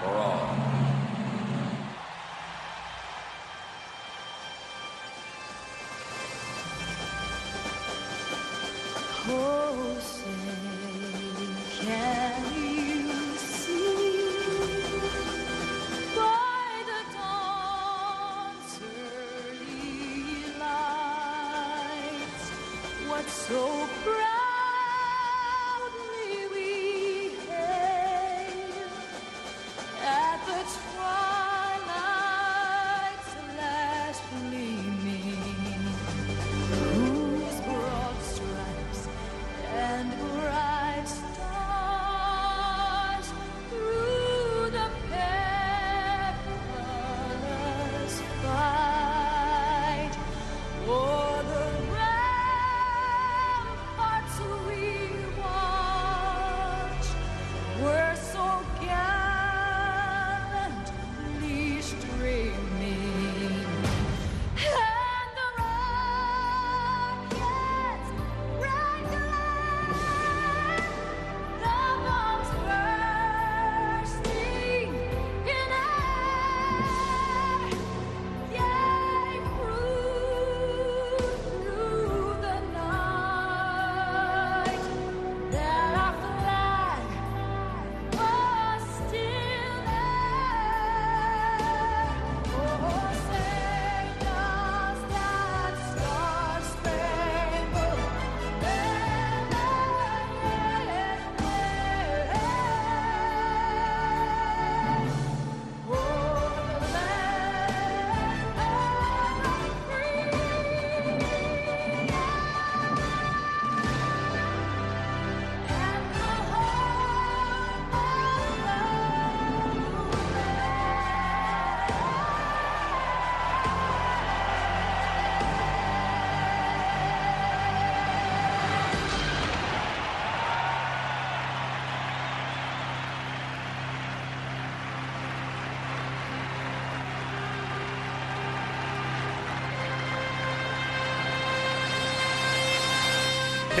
for all. Oh, can you see by the dawn's early light so proudly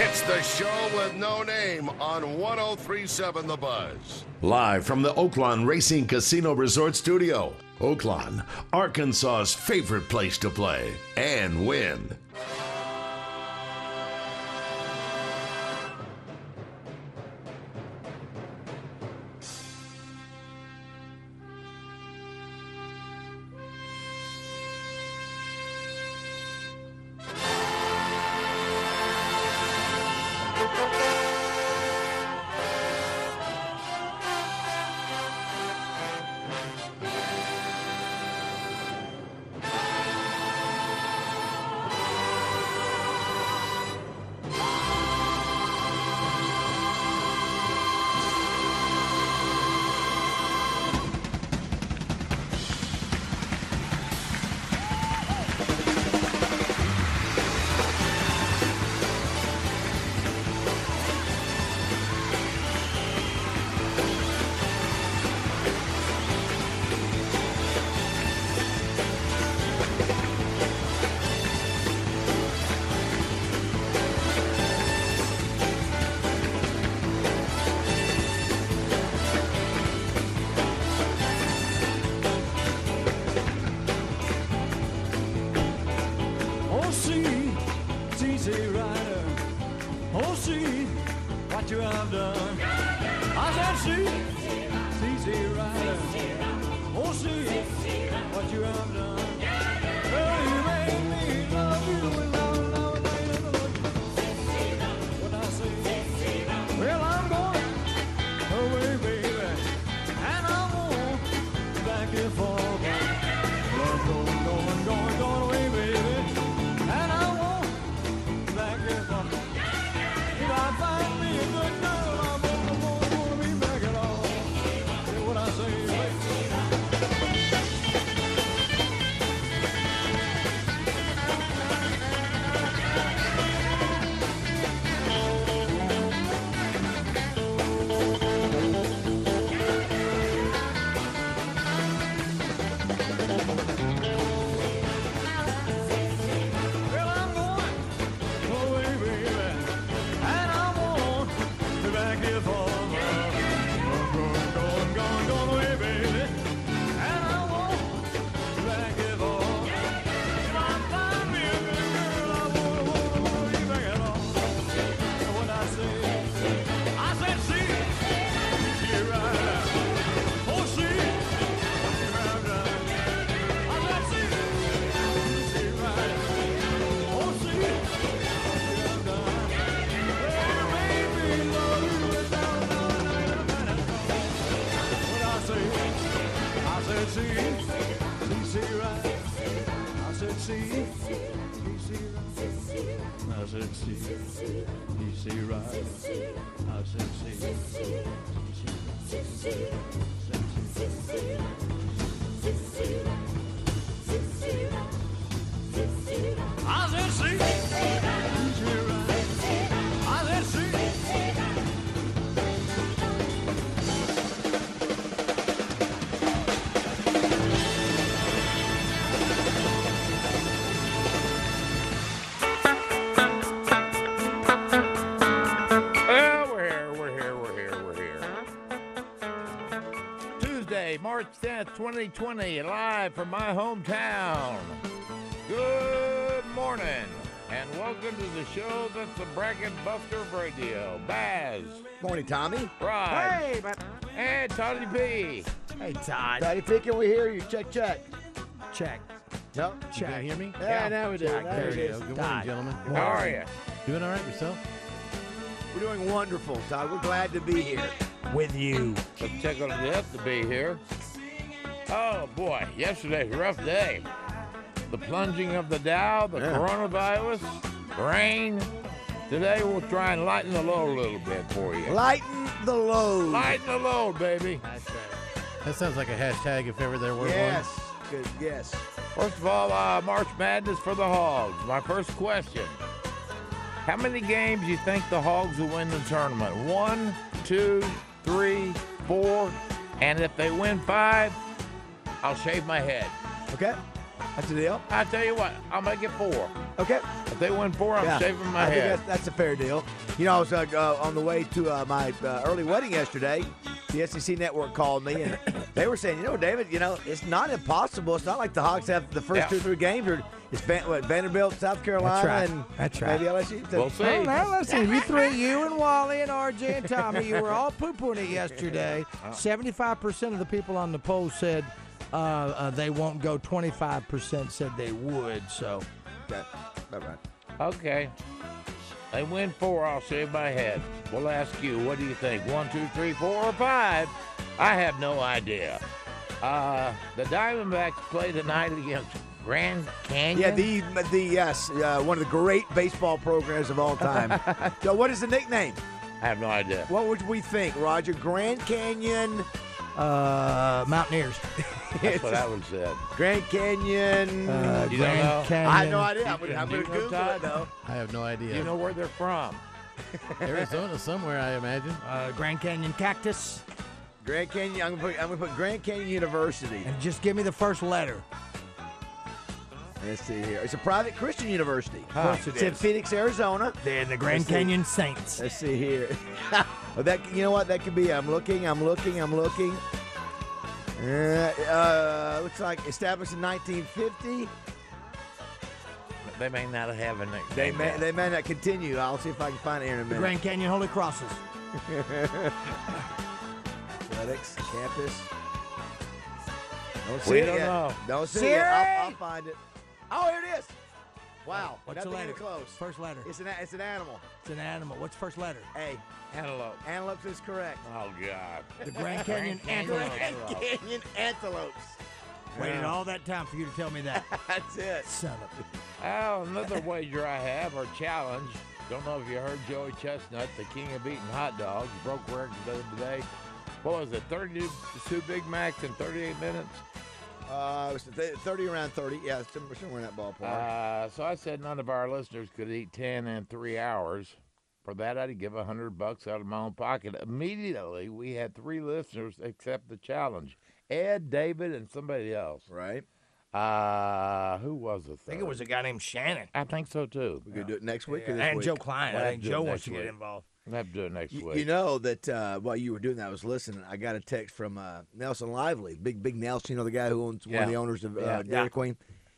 It's the show with no name on 1037 The Buzz. Live from the Oaklawn Racing Casino Resort Studio. Oaklawn, Arkansas's favorite place to play and win. Tuesday, March 10th, 2020, live from my hometown. Good morning, and welcome to the show that's the bracket buster radio. Baz, Morning, Tommy. Rod, Hey, but and Toddy P. hey, Todd. Patty P, can we hear you? Check, check. Check. No? Check. Can you hear me? Yeah, now we do. Check. Now There we you do. go. Good Todd. morning, gentlemen. How are you? Doing all right yourself? We're doing wonderful, Todd. We're glad to be here. With you. Let's check on death to be here. Oh boy, yesterday's a rough day. The plunging of the Dow, the Yeah. coronavirus, rain. Today we'll try and lighten the load a little bit for you. Lighten the load. Lighten the load, baby. That sounds like a hashtag if ever there were one. Yes. Good. Yes. First of all, uh, March Madness for the Hogs. My first question. How many games do you think the Hogs will win the tournament? One, two, three, four. And if they win five, I'll shave my head. Okay. That's the deal. I tell you what, I'll make it four. Okay. If they win four, I'm Yeah. shaving my I think head. that's, that's a fair deal. You know, I was uh, uh, on the way to uh, my uh, early wedding yesterday. The SEC network called me, and they were saying, you know, David, you know, it's not impossible. It's not like the Hogs have the first Yeah. two, three games. Or it's Van, what, Vanderbilt, South Carolina, right. and That's right. maybe LSU. We'll see. Well, now listen, you three, you and Wally and RJ and Tommy, you were all poo-pooing it yesterday. Seventy-five percent of the people on the poll said uh, uh, they won't go. Twenty-five percent said they would. So Okay. All right. Okay. They win four, I'll shave my head. We'll ask you, what do you think? One, two, three, four, or five? I have no idea. Uh, the Diamondbacks play tonight against Grand Canyon. Yeah, the the yes, uh, one of the great baseball programs of all time. so, what is the nickname? I have no idea. What would we think, Roger? Grand Canyon. Uh, Mountaineers, That's what I would say. Grand Canyon. uh, You don't know? Canyon. I have no idea. I'm I'm gonna Google Todd? it though. I have no idea. You know where they're from? Arizona somewhere, I imagine. Uh, Grand Canyon Cactus, Grand Canyon. I'm gonna put, I'm gonna put Grand Canyon University. and just give me the first letter. Let's see here. It's a private Christian university. Of course it it's in is. Phoenix, Arizona. They're the Grand Let's see. Canyon Saints. Let's see here. well, that you know what that could be. I'm looking. I'm looking. I'm looking. Uh, uh, looks like established in 1950. They may not have a nickname. They may yet. they may not continue. I'll see if I can find it here in a The minute. Grand Canyon Holy Crosses. Athletics campus. Don't We see it don't yet. know. Don't see it. Yet. I'll, I'll find it. Oh, here it is. Wow. What's the letter? close. First letter. It's an it's an animal. It's an animal. What's first letter? A. Antelope. Antelopes is correct. Oh, God. The Grand Canyon Canyon Antelope. Antelope. Canyon antelopes. Waited all that time for you to tell me that. That's it. Son of a. Oh, another wager I have or challenge. Don't know if you heard Joey Chestnut, the king of eating hot dogs, broke records the other day. What was it? 32 Big Macs in 38 minutes. Uh, it was th- 30 around 30. Yeah, somewhere, somewhere in that ballpark. Uh, so I said none of our listeners could eat 10 in three hours. For that, I'd give a hundred bucks out of my own pocket. Immediately, we had three listeners accept the challenge: Ed, David, and somebody else. right. Uh, who was the I think it was a guy named Shannon. I think so too. We could do it next week or this and week. Joe Klein. We'll I think to do it Joe wants to get week. involved. We'll have to do it next You, week. you know that uh, while you were doing that, I was listening. I got a text from uh, Nelson Lively, big big Nelson. You know the guy who owns one of the owners of uh, Yeah. Dairy Yeah. Queen.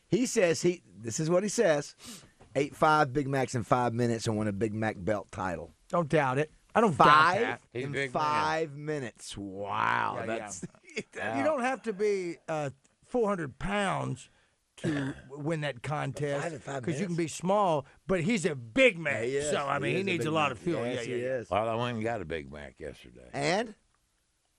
He says he. This is what he says: ate five Big Macs in five minutes and won a Big Mac belt title. Don't doubt it. I don't doubt Five that. In big man. five minutes. Wow, Yeah, that's You don't have to be uh, 400 pounds to win that contest because you can be small, but he's a big man. he is. so I mean, he, is a needs big a lot man. of fuel. Yes, yeah, he yeah, yeah. is. Well, I went and got a Big Mac yesterday. And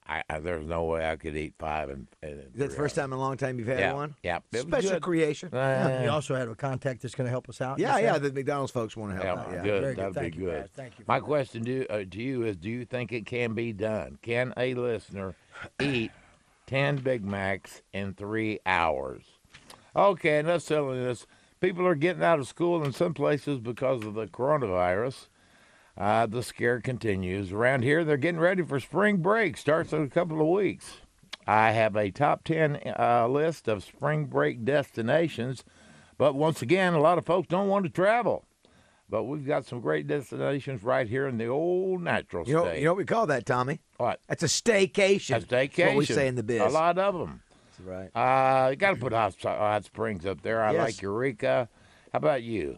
I, I there's no way I could eat five and. and Is that the first time in a long time you've had Yeah, one? yeah, it Special good. creation. Uh, You also have a contact that's going to help us out. yeah, yeah. The McDonald's folks want to Yeah, help out. Yeah. good. Very. That'd Thank be you, good. guys. Thank you My that. question to uh, to you is: Do you think it can be done? Can a listener eat ten Big Macs in three hours? Okay, enough this. People are getting out of school in some places because of the coronavirus. Uh, the scare continues. Around here, they're getting ready for spring break. Starts in a couple of weeks. I have a top 10 uh, list of spring break destinations, but once again, a lot of folks don't want to travel. But we've got some great destinations right here in the old natural You know, state. you know what we call that, Tommy? what? That's a staycation. A staycation. That's what we say in the biz. A lot of them. Right. Uh, you got to put hot, hot springs up there. I Yes. like Eureka. How about you?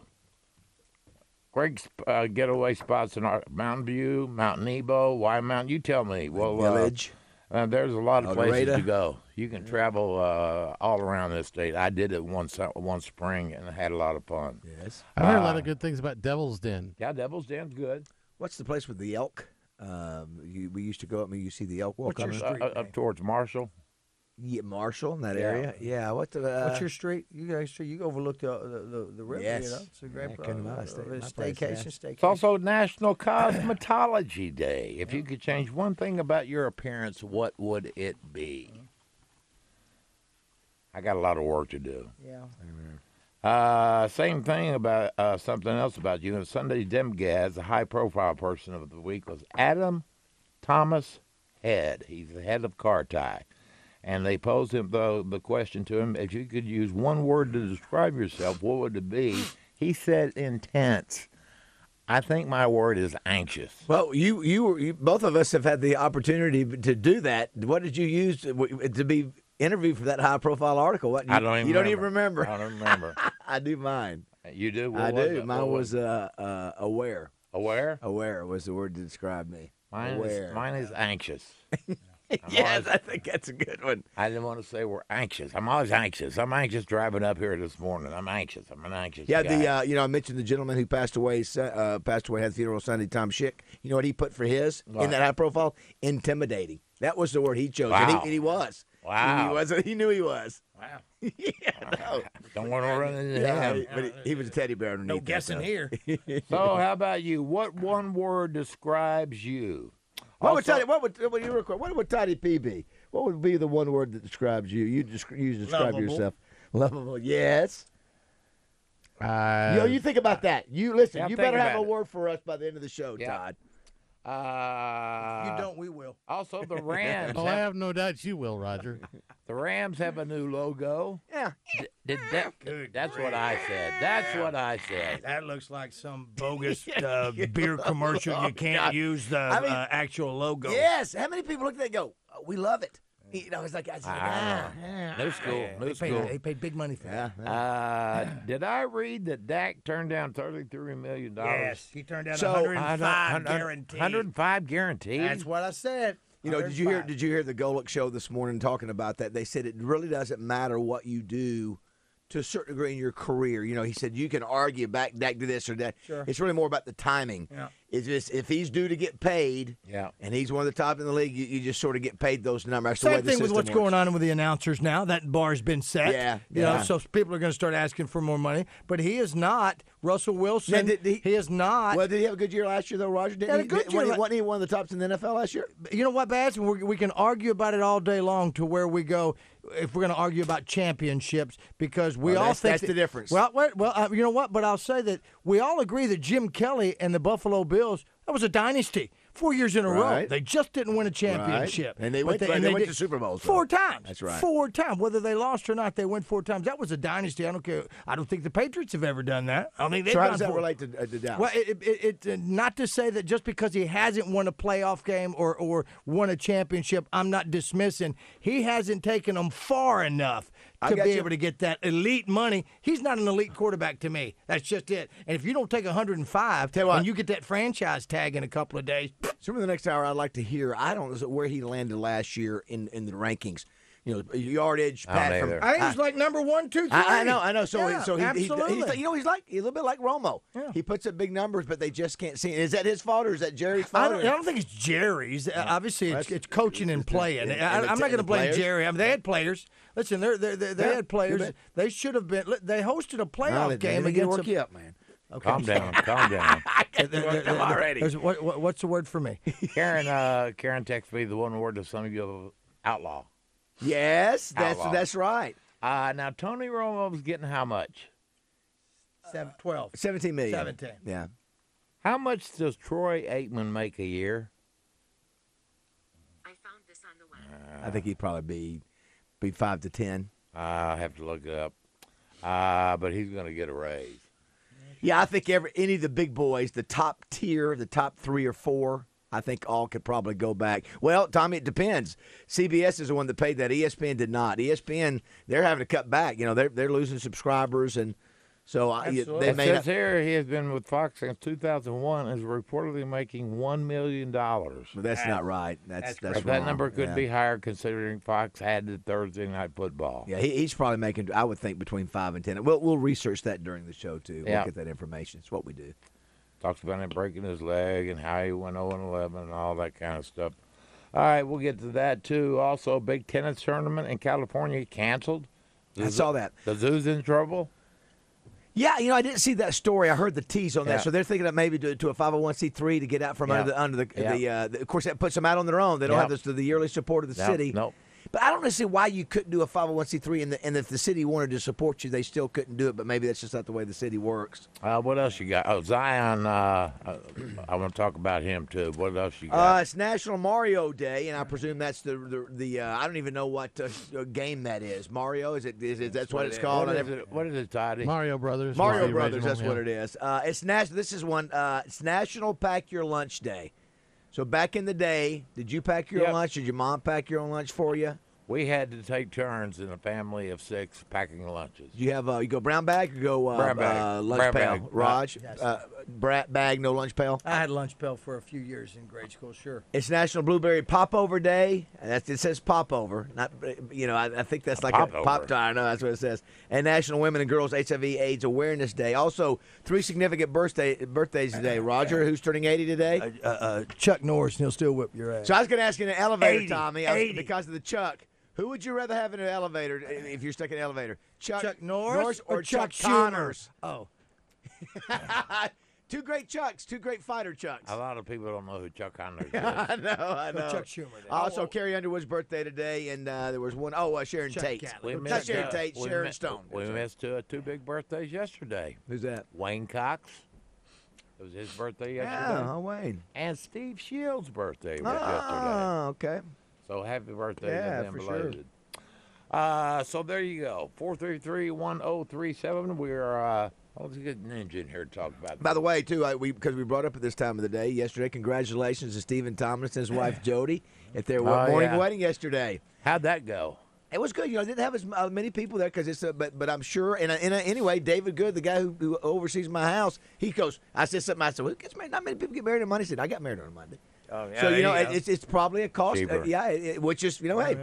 Great uh, getaway spots in our Mountain View, Mountain Nebo, Wye Mountain. You tell me. Well, uh, Village. uh, there's a lot of El places Dorado. to go. You can travel uh, all around this state. I did it one one spring and had a lot of fun. Yes. I've heard a lot of good things about Devil's Den. Yeah, Devil's Den's good. What's the place with the elk? Um, you, we used to go up and you see the elk walk What's your street Uh, up towards Marshall. Yeah, Marshall in that Yeah. area. Yeah. What the? Uh, What's your street? You guys, you overlook the the, the, the river. Yes. You know, it's a great Yeah, uh, uh, stay- uh, my place, yeah. staycation. Staycation. It's also National Cosmetology Day. If you could change one thing about your appearance, what would it be? I got a lot of work to do. yeah. Uh, same thing about uh, something else about you. And Sunday Demgaz, the high profile person of the week, was Adam Thomas Head. He's the head of Car Tie. And they posed him the, the question to him if you could use one word to describe yourself, what would it be? He said intense. I think my word is anxious. Well, you, you, were, you, both of us have had the opportunity to do that. What did you use to, to be interviewed for that high-profile article? What I don't even You don't remember. even remember. I don't remember. I do mine. you do? What I was do. it? Mine What was it? uh, uh, aware. aware. Aware was the word to describe me. Mine aware. is, mine is anxious. yes, always- I think that's a good one. I didn't want to say we're anxious. I'm always anxious. I'm anxious driving up here this morning. I'm anxious. I'm an anxious Yeah, guy. the uh, you know I mentioned the gentleman who passed away. Uh, passed away had the funeral Sunday. Tom Schick. You know what he put for his What? in that high profile? Intimidating. That was the word he chose, and, he, Wow. and he was. Wow. he was. He knew he was. Wow. yeah, no. Don't want to run into yeah, him. but he, he was a teddy bear underneath. No guessing though. here. So, how about you? What one word describes you? What would Toddy, what would what you record? What would Toddy P be? What would be the one word that describes you? You descri- you describe Lovable. yourself. Lovable. Yes. Uh, Yo, you think about that. You listen. Yeah, you better have a it. word for us by the end of the show, Yeah. Todd. Uh, you don't, we will. Also, the Rams. Oh, I have, have no doubt you will, Roger. the Rams have a new logo. Yeah. D- Did that, that's what I said. That's what I said. That looks like some bogus uh, beer commercial. You can't God. use the I mean- uh, actual logo. Yes. How many people look at that and go, oh, we love it? You know, it's like, I was like, I ah, don't know. New school. New They school. paid, they paid big money for yeah. that. yeah. Uh, did I read that Dak turned down thirty-three million dollars? Yes, he turned down So, 105 guaranteed. 105 guaranteed. That's what I said. You know, did you hear? Did you hear the Golic show this morning talking about that? They said it really doesn't matter what you do to a certain degree in your career. You know, he said you can argue back back to this or that. Sure. It's really more about the timing. Yeah. It's just if he's due to get paid, Yeah. and he's one of the top in the league, you, you just sort of get paid those numbers. That's the Same the thing with what's works. going on with the announcers now. That bar's been set. Yeah, You know, yeah. so people are going to start asking for more money. But he is not Russell Wilson. Now, did he- he, is not. Well, did he have a good year last year though, Roger? Didn't Had a he? good Did- year wasn't, he, wasn't he one of the tops in the NFL last year? you know what, Baz? We, we can argue about it all day long to where we go if we're going to argue about championships because we Well, all that's- think that's that- the difference. Well, well, uh, you know what? But I'll say that we all agree that Jim Kelly and the Buffalo Bills that was a dynasty. Four years in a row, they just didn't win a championship, And they went- they and went did- to Super Bowls, though. four times. That's right. Four times, whether they lost or not, they went four times. That was a dynasty. I don't care. I don't think the Patriots have ever done that. I think they've So how does that four- relate to, uh, to Dallas? well, it, it, it, not to say that just because he hasn't won a playoff game or, or won a championship, I'm not dismissing. He hasn't taken them far enough to be you. able to get that elite money. He's not an elite quarterback to me. That's just it. And if you don't take 105 Tell you what. and you get that franchise tag in a couple of days, Some of the next hour, I'd like to hear. I don't know where he landed last year in, in the rankings. you know, yardage. I don't pat from. I think he's like number one, two, three. I, I know, I know. So, Yeah, so he, he, absolutely. he's, you know, he's like he's a little bit like Romo. Yeah. He puts up big numbers, but they just can't see. it. Is that his fault or is that Jerry's I fault? don't, I don't think it's Jerry's. Uh, Obviously, it's, it's coaching and playing. and- I, and the I'm not going to blame players. Jerry. I mean, they had players. Listen, they're, they they they Yeah, had players. They should have been. They hosted a playoff Well, they- game against. work a, you up, man. Okay. Calm down, calm down. there- there- there- there- already. what, what, what's the word for me? Karen, uh, Karen texted me the one word of some of you outlaw. Yes, that's Outlaw. that's right. Uh, now Tony Romo's getting how much? Seven, 12. Seventeen million. 17. Yeah. How much does Troy Aikman make a year? I found this on the web. I think he'd probably be be five to ten. I have to look it up. Uh, but he's going to get a raise. Yeah, I think every any of the big boys, the top tier, the top three or four, I think all could probably go back. Well, Tommy, it depends. CBS is the one that paid that. ESPN did not. ESPN, they're having to cut back. You know, they're they're losing subscribers, and so uh, I, Absolutely. they It may says not. here he has been with Fox since 2001 and is reportedly making $1 million. But that's not right. That's that's, But that number could Yeah. be higher considering Fox had the Thursday night football. Yeah, he, he's probably making. I would think between five and ten. We'll we'll research that during the show too. Yeah. We'll get that information. It's what we do. Talks about him breaking his leg and how he went 0 and 11 and all that kind of stuff. All right, we'll get to that too. Also, big tennis tournament in California canceled. I saw that. The zoo's in trouble. Yeah, you know, I didn't see that story. I heard the tease on that, Yeah. so they're thinking of maybe to, to a five hundred one c three to get out from under the under the, Yeah. the, uh, the. Of course, that puts them out on their own. They don't Yeah. have this, the yearly support of the No, city. nope. But I don't understand why you couldn't do a five hundred one c three, and the, and if the city wanted to support you, they still couldn't do it. But maybe that's just not the way the city works. Uh, what else you got? Oh, Zion. Uh, uh, I want to talk about him too. What else you Uh, got? it's National Mario Day, and I presume that's the the, the uh, I don't even know what uh, game that is. Mario is it? Is it that's what it's called? I what, is it, what is it, Toddy? Mario Brothers. Mario was Brothers, original, that's what it is. Uh, it's national. This is one. Uh, it's National Pack Your Lunch Day. So back in the day, did you pack your Yep. own lunch? Did your mom pack your own lunch for you? We had to take turns in a family of six packing lunches. You have uh, you go brown bag or go uh, Brown bag. Uh, lunch Brown pail? bag. Raj, Yes. uh, brat bag, no lunch pail. I had lunch pail for a few years in grade school, sure. It's National Blueberry Popover Day. That's, it says popover. Not you know. I, I think that's like a pop tart. I know that's what it says. And National Women and Girls HIV/AIDS Awareness Day. Also, three significant birthday birthdays today. Roger, who's turning 80 today. Uh, uh, Chuck Norris, and he'll still whip your ass. So I was going to ask you in an elevator, 80, Tommy, I was- 80. because of the Chuck. Who would you rather have in an elevator if you're stuck in an elevator? Chuck, Chuck Norris, or, Chuck, Chuck Schumer? Connors? Oh, two great Chucks, two great fighter Chucks. A lot of people don't know who Chuck Connors is. I know, I know. Chuck Schumer. then. Also, Carrie Underwood's birthday today, and uh, there was one oh uh, Sharon Chuck Tate. Catlett. We Not missed, Sharon uh, Tate, we Sharon mi- Stone. We missed uh, two big birthdays yesterday. Who's that? Wayne Cox. It was his birthday yesterday. Yeah, oh Wayne. And Steve Shields' birthday was yesterday. Oh, okay. So happy birthday Yeah, to them for sure. Uh, so there you go. 433-1037. We're uh oh, let's get Ninja in here to talk about By the way, too, I, we because we brought up at this time of the day yesterday. Congratulations to Stephen Thomas and his wife Jody at their Oh, morning yeah. wedding yesterday. How'd that go? It was good. You know, I didn't have as uh, many people there because it's. A, but but I'm sure. And, uh, and uh, anyway, David Good, the guy who, who oversees my house, he goes. I said something. I said, "Well, gets married. Not many people get married on Monday." He said, "I got married on Monday." Oh so you know, it, it's it's probably a cost. Uh, yeah, it, it- which is you know, hey,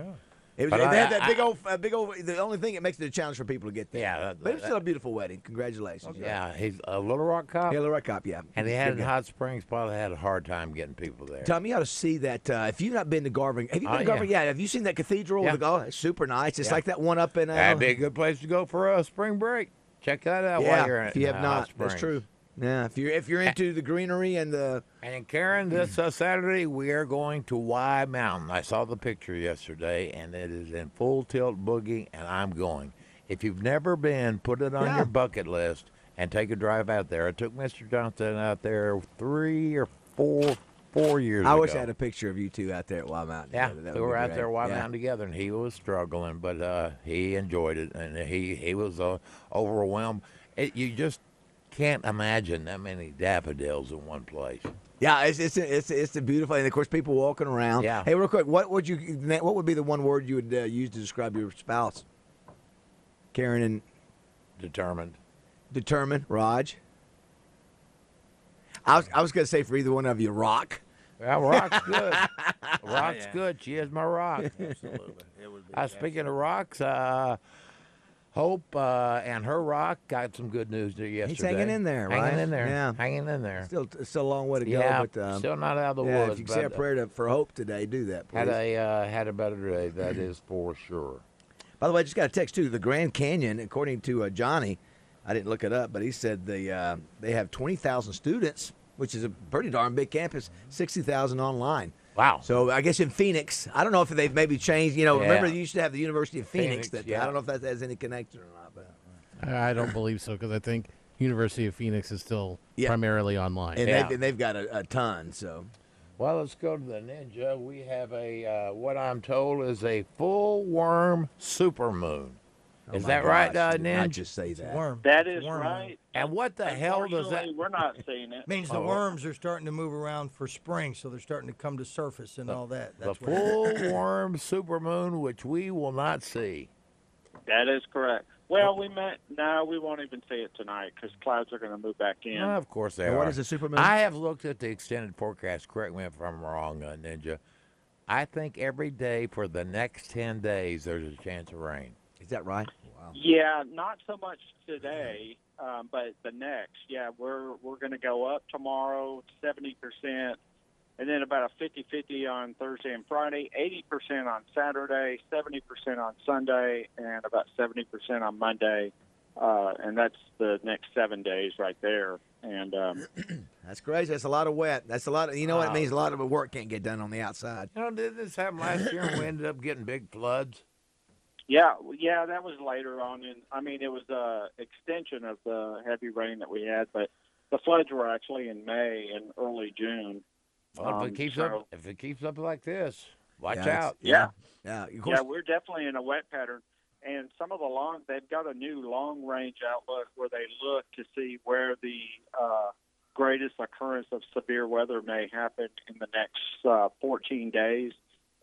it was, they I- had that I- big old, uh, big old. The only thing it makes it a challenge for people to get there. Yeah, that- but it was still a beautiful wedding. Congratulations. Yeah, he's a Little Rock cop. Yeah, Little Rock Cop. Yeah, And he had in. Hot Springs probably had a hard time getting people there. Tom, you ought to see that. Uh, if you've not been to Garvan, have you been Oh, to Garvan? yeah. Yeah. Have you seen that cathedral? Yeah. The, oh, it's super nice. It's Yeah. like that one up in. Uh, That'd be a good place to go for a spring break. Check that out yeah, while you're if you have uh, not, that's true. Yeah, if you're if you're into the greenery and the And Karen, this uh, Saturday we are going to Wye Mountain. I saw the picture yesterday, and it is in full tilt boogie, and I'm going. If you've never been, put it on Yeah. your bucket list and take a drive out there. I took Mr. Johnson out there three or four four years ago. I ago. wish I had a picture of you two out there at Wild Mountain. Yeah, we were out great. there Y yeah. Mountain together, and he was struggling, but uh, he enjoyed it, and he he was uh, overwhelmed. It, you just can't imagine that many daffodils in one place. Yeah, it's it's it's it's a beautiful, and of course people walking around. Yeah. Hey, real quick, what would you what would be the one word you would uh, use to describe your spouse? Karen and Determined. determined. Raj. I was I was gonna say for either one of you, rock. Yeah, rock's good. rock's good. She is my rock. Absolutely. Uh, speaking of rocks, uh, Hope uh, and her rock got some good news there yesterday. He's hanging in there, hanging in there, Yeah. hanging in there. Still, still a long way to go. Yeah, but, um, still not out of the yeah, woods, If you can say a uh, prayer to, for hope today, do that, please. Had a uh, had a better day. That is for sure. By the way, I just got a text too. The Grand Canyon, according to uh, Johnny, I didn't look it up, but he said they uh, they have twenty thousand students, which is a pretty darn big campus. Sixty thousand online. Wow. So I guess in Phoenix, I don't know if they've maybe changed. You know, Yeah. remember they used to have the University of Phoenix. Phoenix, that yeah. I don't know if that has any connection or not. But I don't believe so because I think University of Phoenix is still Yeah. primarily online. and Yeah. they've, and they've got a, a ton. So Well, let's go to the ninja. We have a uh, what I'm told is a full worm supermoon. Oh is my that right, gosh, uh, did not Ninja? just say that. Worm. That It's is worm. right. And what the hell does that? Unfortunately, We're not seeing it. Means the Oh. worms are starting to move around for spring, so they're starting to come to surface and all that. The That's what full worm supermoon, which we will not see. That is correct. Well, we met. No, we won't even see it tonight because clouds are going to move back in. of course they And are. what is a supermoon? I have looked at the extended forecast. Correct me if I'm wrong, uh, Ninja. I think every day for the next ten days there's a chance of rain. Is that right? Wow. Yeah, not so much today, um, but the next. Yeah, we're we're going to go up tomorrow, seventy percent, and then about a 50-50 on Thursday and Friday, eighty percent on Saturday, seventy percent on Sunday, and about seventy percent on Monday. Uh, and that's the next seven days right there. And um, That's crazy. That's a lot of wet. That's a lot of. You know what it means? A lot of work can't get done on the outside. You know, did this happen last year and we ended up getting big floods? Yeah, yeah, that was later on. In I mean, it was a extension of the heavy rain that we had, but the floods were actually in May and early June. Well, if Um, it keeps so- up, if it keeps up like this, watch Yeah, out. Yeah, Yeah. Of course. yeah, we're definitely in a wet pattern. And some of the long, they've got a new long range outlook where they look to see where the uh, greatest occurrence of severe weather may happen in the next uh, 14 days.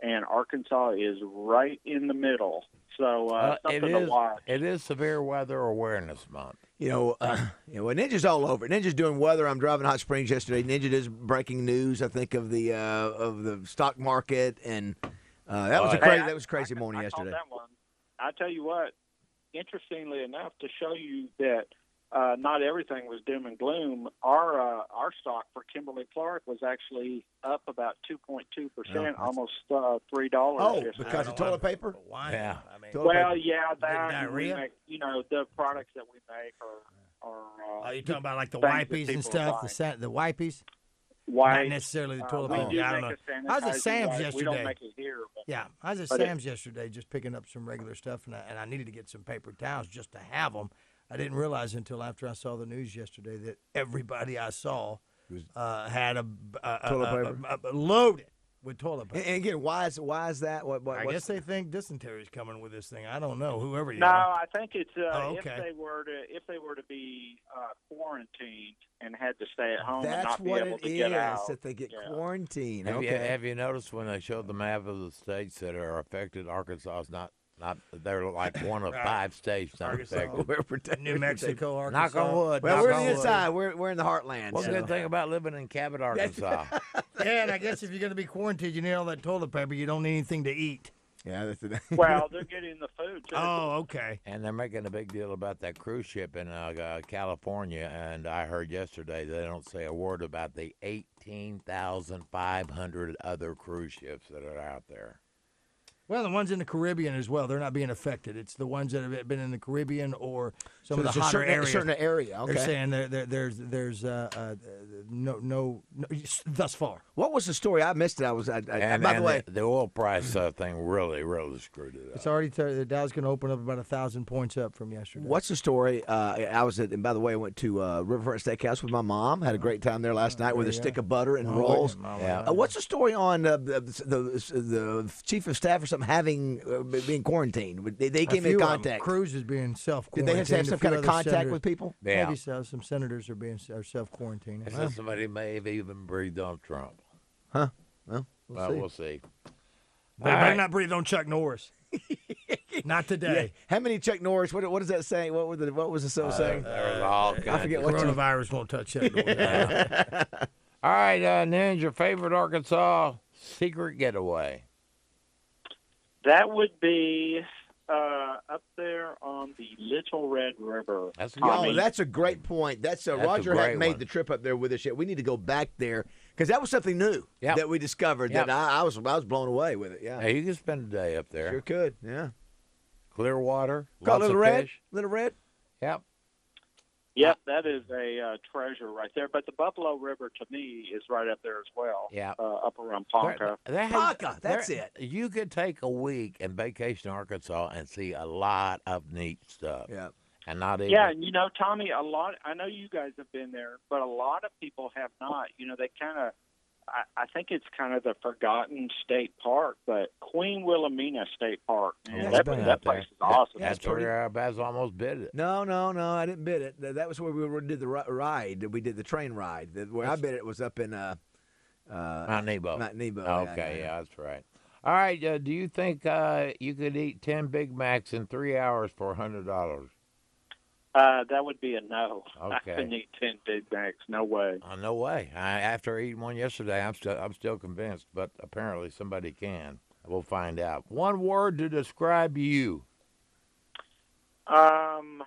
And Arkansas is right in the middle. So uh, Uh, it something to is. watch. It is Severe Weather Awareness Month. You know, uh, you know, well, Ninja's all over. Ninja's doing weather. I'm driving Hot Springs yesterday. Ninja does breaking news. I think of the uh, of the stock market, and uh, that was a Hey, crazy I- that was a crazy I- morning I called yesterday. That one. I tell you what, interestingly enough, to show you that uh, not everything was doom and gloom, our uh, our stock for Kimberly Clark was actually up about two point two percent, almost uh, three dollars. Oh, yesterday. because of toilet paper. Why? Yeah. I mean, well, paper. yeah, that and we make, you know the products that we make are are. Uh, are you talking about like the things wipies and stuff? The buying. san- the wipies? Why? Not necessarily the Uh, toilet we paper. Yeah, I don't know. a I was at sanitizer Sam's wipe. We yesterday. don't make it here, but Yeah, I was at But it- Sam's yesterday just picking up some regular stuff, and I, and I needed to get some paper towels just to have them. I didn't realize until after I saw the news yesterday that everybody I saw uh, had a, a, a, Toilet a- paper? a- a- loaded with toilet paper. and again, why is why is that? What? what I guess they think dysentery is coming with this thing. I don't know. Whoever you No, are. I think it's uh, Oh, if they were to if they were to be uh, quarantined and had to stay at home and That's not be what able it to get is out. that they get Yeah. quarantined. Have, you, okay. have you noticed when they showed the map of the states that are affected? Arkansas is not. Not they're like one of five states not Arkansas. affected. We're protected. New Mexico, Arkansas. Knock on wood. Well, knock we're on on the wood. inside. We're we're in the heartland. One so. good thing about living in Cabot, Arkansas. Yeah, and I guess if you're going to be quarantined, you need all that toilet paper. You don't need anything to eat. Yeah, that's it. Well, they're getting the food too. Oh, okay. And they're making a big deal about that cruise ship in uh, uh, California. And I heard yesterday they don't say a word about the 18,500 other cruise ships that are out there. Well, the ones in the Caribbean as well, they're not being affected. It's the ones that have been in the Caribbean or some So of the there's a hotter certain, areas. certain area. Okay. They're saying there, there, there's there's uh, uh, no, no no thus far. what was the story? I missed it. I was. I, I, And, by and the way, the, oil price uh, thing really, really screwed it up. It's already t- the Dow's going to open up about a thousand points up from yesterday. What's the story? Uh, I was at, and by the way, I went to uh, Riverfront Steakhouse with my mom. Had a great time there last night with a stick of butter and rolls. Yeah. Uh, what's the story on uh, the, the the chief of staff or something having uh, being quarantined? They, they A came few in contact. Cruz is being self Did they have to have some kind of contact with people? Yeah. Maybe so. Some senators are being are self quarantining. They said somebody may have even breathed on Trump. Huh? Well, we'll Well, see. we'll see. They All better right. not breathe on Chuck Norris. not Yeah. today. How many Chuck Norris? What, does that say? What was the what was the so saying? There's all kinds forget of- what you- Coronavirus won't touch Chuck Norris. All right, uh, Ninja, your favorite Arkansas secret getaway. That would be uh, up there on the Little Red River. That's a Oh, good that's a great point. That's, uh, That's a Roger great hadn't made one. the trip up there with us yet. We need to go back there because that was something new Yep. that we discovered. Yep. That I, I was I was blown away with it. Yeah, Hey, you can spend a day up there. sure could. Yeah, Clear water, Got lots Little of Red. fish. Little Red. Yep. Yep, that is a uh, treasure right there. But the Buffalo River, to me, is right up there as well. Yeah. uh, up around Ponca. There has- Ponca, that's there- You could take a week and vacation Arkansas and see a lot of neat stuff. Yeah. And not even. Yeah, and you know, Tommy, a lot. I know you guys have been there, but a lot of people have not. You know, they kind of. I, I think it's kind of the forgotten state park, but Queen Wilhelmina State Park, man, Yeah, that, that place is awesome. That's where uh, Baz almost bid it. No, no, no. I didn't bid it. Th- That was where we were- did the ri- ride. We did the train ride. The- Where I bid it was up in uh, uh, Mount Nebo. Mount Nebo. Okay, yeah, yeah, that's right. All right. Uh, do you think uh, you could eat ten Big Macs in three hours for a hundred dollars? Uh, that would be a no. I Okay. couldn't eat ten Big Macs. No way. Uh, no way. I, after eating one yesterday, I'm still I'm still convinced, but apparently somebody can. We'll find out. One word to describe you. Um,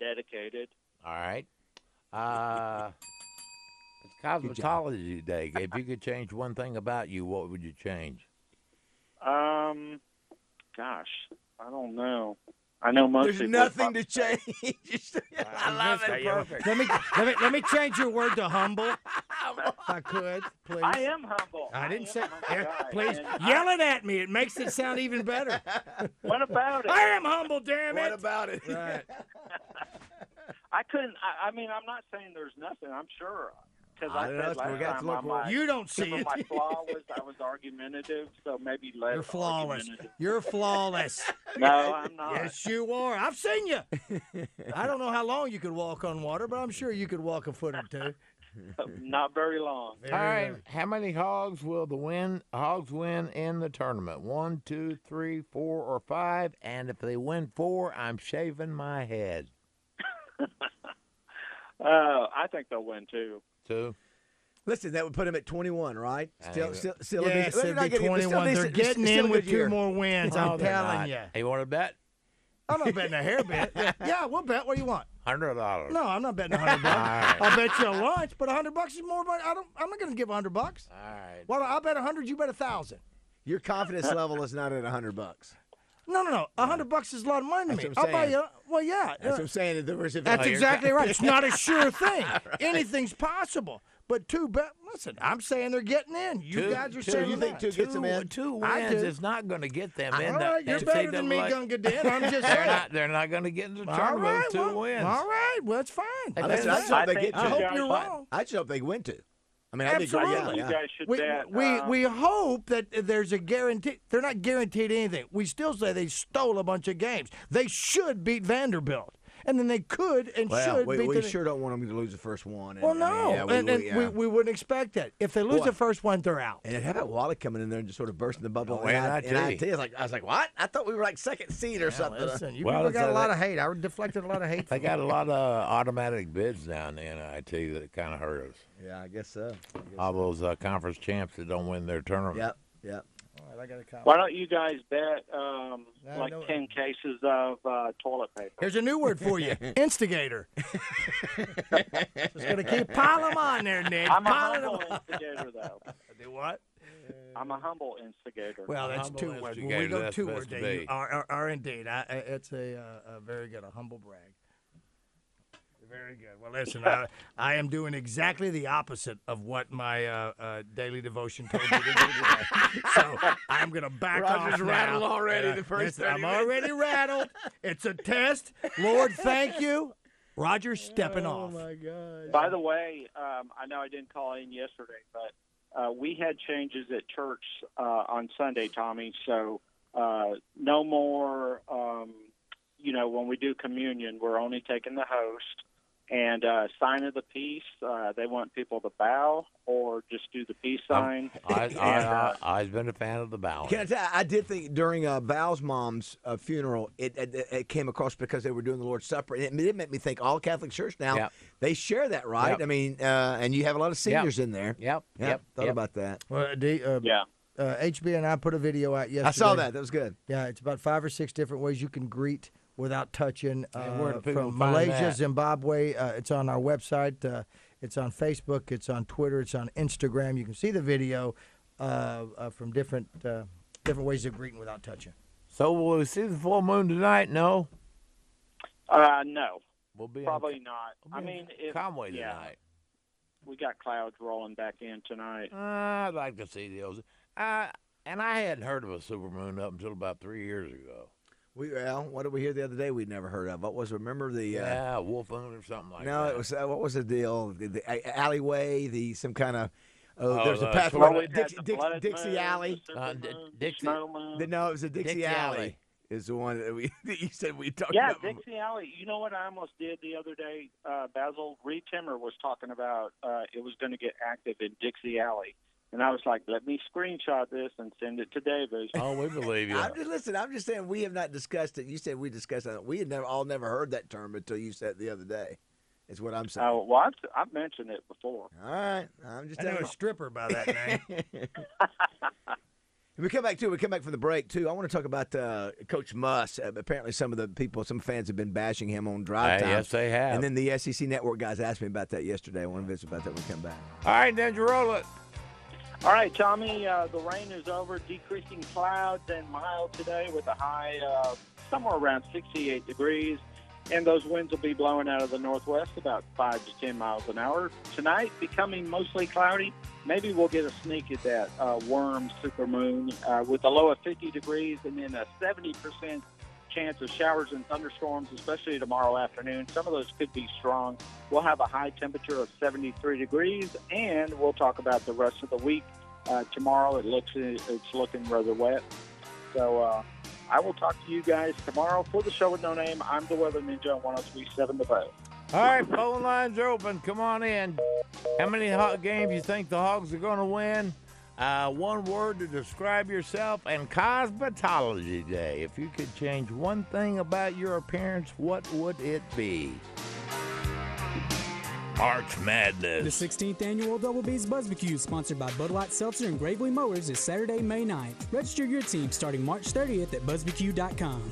dedicated. All right. Uh, it's cosmetology day. If you could change one thing about you, what would you change? Um, gosh, I don't know. I know most There's people. nothing to change. I love it. Perfect. Let me let me let me change your word to humble. if I could, please. I am humble. I didn't am say. a humble guy, please and yell it at me. It makes it sound even better. What about it? I am humble. Damn it. What about it? Right. I couldn't. I, I mean, I'm not saying there's nothing. I'm sure. Because I I, don't know, said that's what we last got to time look I for. might- You don't see it. My flaw was I was argumentative, so maybe less. You're flawless. You're flawless. No, I'm not. Yes, you are. I've seen you. I don't know how long you could walk on water, but I'm sure you could walk a foot or two. Not very long. All right. How many hogs will the win hogs win in the tournament? One, two, three, four, or five? And if they win four, I'm shaving my head. Uh, I think they'll win too. Two. Listen, that would put him at 21, right? I Still, think still, still a Yes, decent- it'd not be getting- but still 21. They're decent- getting still in with good two year. more wins. No, I'm telling not. you. You want to bet? I'm not betting a hair bet. Yeah, yeah, we'll bet. What do you want? Hundred dollars. No, I'm not betting a hundred bucks. All right. I'll bet you a lunch, but a hundred bucks is more money. I don't. I'm not going to give a hundred bucks. All right. Well, I'll bet a hundred. You bet a thousand. Your confidence level is not at a 100 bucks. No, no, no. A hundred bucks is a lot of money to That's me. what I'm I'll buy you. Well, yeah. That's what I'm saying. There was That's exactly right. It's not a sure thing. Anything's possible. But two bet. Listen, I'm saying they're getting in. You Two- guys are two- saying you think that. two gets them in? Two I wins do. is not going to get them All in the right, you're better than me, NCAA. Gunga Dan. I'm just They're saying. not. They're not going to get in the All tournament right, with two well, wins. all right. Well, that's fine. Hey, That's, man, that's I what they think get you I hope you're wrong. I just hope they win to. I mean, that'd be Absolutely. great. You guys should We, bet. we, uh, we hope that there's a guarantee. They're not guaranteed anything. We still say they stole a bunch of games. They should beat Vanderbilt, and then they could and Well, should we, beat we sure don't want them to lose the first one. And, well, I mean, no, yeah, we, and, and we, we, yeah. we wouldn't expect that. If they lose Boy. the first one, they're out. And how about Wally coming in there and just sort of bursting the bubble? Oh, and I, IT. in IT? Like, I was like, what? I thought we were like second seed or something. Listen, you Well, people got a a- lot of hate. I deflected a lot of hate. They got a lot of automatic bids down the NIT that kind of hurt us. Yeah, I guess so. I guess All so. those uh, conference champs that don't win their tournament. Yep, yep. All right, I got a comment. Why don't you guys bet um, I like know- ten cases of uh, toilet paper? Here's a new word for you: instigator. Just gonna keep piling them on there, Nick. I'm a Piling 'em humble instigator, though. Do what? I'm a humble instigator. Well, that's humble two words. When we go two words, you are, are, are indeed. I, I, it's a, uh, a very good, a humble brag. Very good. Well, listen, I, I am doing exactly the opposite of what my uh, uh, daily devotion told me to do today. so I'm going to back Roger's off now. rattled already Uh, the first listen, 30 I'm minutes. already rattled. It's a test. Lord, thank you. Roger's stepping off. Oh my God. By the way, um, I know I didn't call in yesterday, but uh, we had changes at church uh, on Sunday, Tommy. So uh, no more, um, you know, when we do communion, we're only taking the host. And uh, sign of the peace, uh, they want people to bow or just do the peace sign. I, And, I, uh, I, I've been a fan of the bow. Can I tell you, I did think during uh, Val's mom's uh, funeral, it, it it came across because they were doing the Lord's Supper. And it did make me think all Catholic Church now Yep. they share that, right? Yep. I mean, uh, and you have a lot of seniors in there. Yep, Yep. yep, Thought yep. about that. Well, D, uh, yeah. uh, HB and I put a video out yesterday. I saw that. That was good. Yeah, it's about five or six different ways you can greet without touching. Uh, do from Malaysia. Zimbabwe. Uh, it's on our website. Uh, it's on Facebook. It's on Twitter. It's on Instagram. You can see the video uh, uh, from different uh, different ways of greeting without touching. So will we see the full moon tonight? No. Uh, no, We'll be probably in, not. we'll I mean, if Conway yeah, tonight. we got clouds rolling back in tonight. Uh, I'd like to see those. Uh, and I hadn't heard of a super moon up until about three years ago. We well, what did we hear the other day? We'd never heard of. What was? Remember the? Uh, yeah, wolf moon or something like no, that. No, it was. Uh, what was the deal? The, the a- alleyway. The some kind of. Oh, Oh, there's a the- path. Well, where- Dix, the Dix, Dixie moon, Alley. the Uh, D- Dixie- The, no, it was a Dixie, Dixie Alley. Alley. Is the one that we that you said we talked Yeah, about. Yeah, Dixie Alley. You know what I almost did the other day, uh, Basil? Reed Timmer was talking about uh, it was going to get active in Dixie Alley. And I was like, let me screenshot this and send it to David. Oh, we believe you. I'm just listen. I'm just saying we have not discussed it. You said we discussed it. We had never all never heard that term until you said it the other day. Is what I'm saying. Oh, well, I've, I've mentioned it before. All right, I'm just I know telling a stripper by that name. We come back too. We come back from the break too. I want to talk about uh, Coach Muss. Uh, apparently, some of the people, some fans have been bashing him on drive Uh, time. yes, they have. And then the SEC Network guys asked me about that yesterday. I want to visit about that when we come back. All right, then you roll it. All right, Tommy, uh, the rain is over, decreasing clouds and mild today with a high uh, somewhere around 68 degrees. And those winds will be blowing out of the northwest about 5 to 10 miles an hour. Tonight, becoming mostly cloudy. Maybe we'll get a sneak at that uh, worm supermoon uh, with a low of 50 degrees and then a 70% chance of showers and thunderstorms, especially tomorrow afternoon. Some of those could be strong. We'll have a high temperature of 73 degrees, and we'll talk about the rest of the week. Uh, tomorrow, it looks it's looking rather wet. So uh, I will talk to you guys tomorrow for the show with no name. I'm the Weather Ninja on 1037 The Boat. All right, phone lines are open. Come on in. How many hot games you think the Hogs are going to win? Uh, one word to describe yourself and cosmetology day. If you could change one thing about your appearance, what would it be? March Madness. The 16th annual Double B's Buzzbecue, sponsored by Bud Light Seltzer and Gravely Mowers, is Saturday, May 9th. Register your team starting March 30th at buzzbecue.com.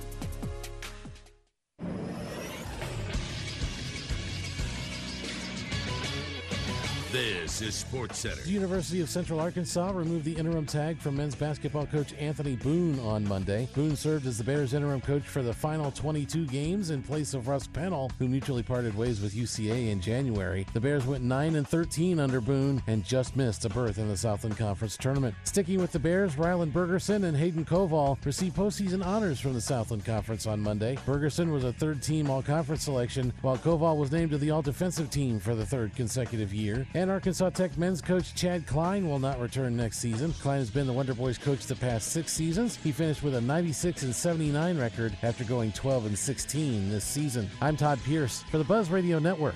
This is Sports Center. The University of Central Arkansas removed the interim tag from men's basketball coach Anthony Boone on Monday. Boone served as the Bears' interim coach for the final 22 games in place of Russ Pennell, who mutually parted ways with UCA in January. The Bears went 9 and 13 under Boone and just missed a berth in the Southland Conference tournament. Sticking with the Bears, Rylan Bergerson and Hayden Koval received postseason honors from the Southland Conference on Monday. Bergerson was a third-team All-Conference selection, while Koval was named to the All-Defensive team for the third consecutive year. And Arkansas Tech men's coach Chad Klein will not return next season. Klein has been the Wonder Boys coach the past six seasons. He finished with a 96 and 79 record after going 12 and 16 this season. I'm Todd Pierce for the Buzz Radio Network.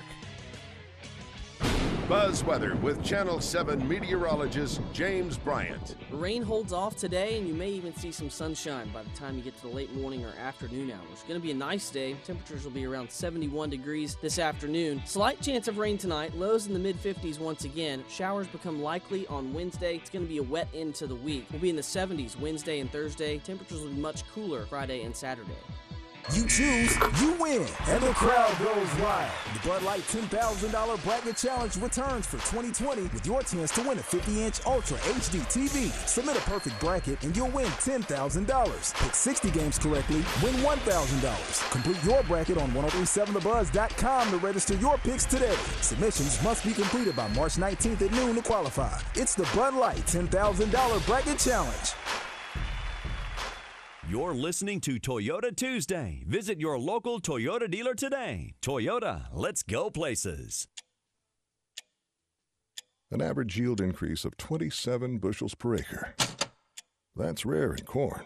Buzz Weather with Channel 7 meteorologist James Bryant. Rain holds off today, and you may even see some sunshine by the time you get to the late morning or afternoon hours. It's going to be a nice day. Temperatures will be around 71 degrees this afternoon. Slight chance of rain tonight, lows in the mid 50s once again. Showers become likely on Wednesday. It's going to be a wet end to the week. We'll be in the 70s Wednesday and Thursday. Temperatures will be much cooler Friday and Saturday. You choose, you win, and the crowd goes wild. The Bud Light $10,000 Bracket Challenge returns for 2020 with your chance to win a 50-inch Ultra HD TV. Submit a perfect bracket and you'll win $10,000. Pick 60 games correctly, win $1,000. Complete your bracket on 1037thebuzz.com to register your picks today. Submissions must be completed by March 19th at noon to qualify. It's the Bud Light $10,000 Bracket Challenge. You're listening to Toyota Tuesday. Visit your local Toyota dealer today. Toyota, let's go places. An average yield increase of 27 bushels per acre. That's rare in corn.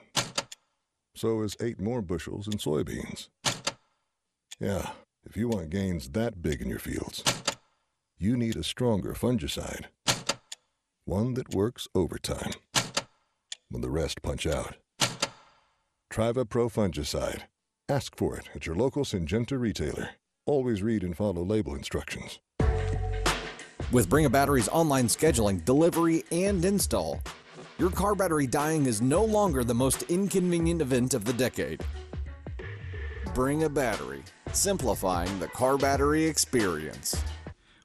So is 8 more bushels in soybeans. Yeah, if you want gains that big in your fields, you need a stronger fungicide. One that works overtime when the rest punch out. Trivapro Fungicide. Ask for it at your local Syngenta retailer. Always read and follow label instructions. With Bring a Battery's online scheduling, delivery, and install, Your car battery dying is no longer the most inconvenient event of the decade. Bring a battery, simplifying the car battery experience.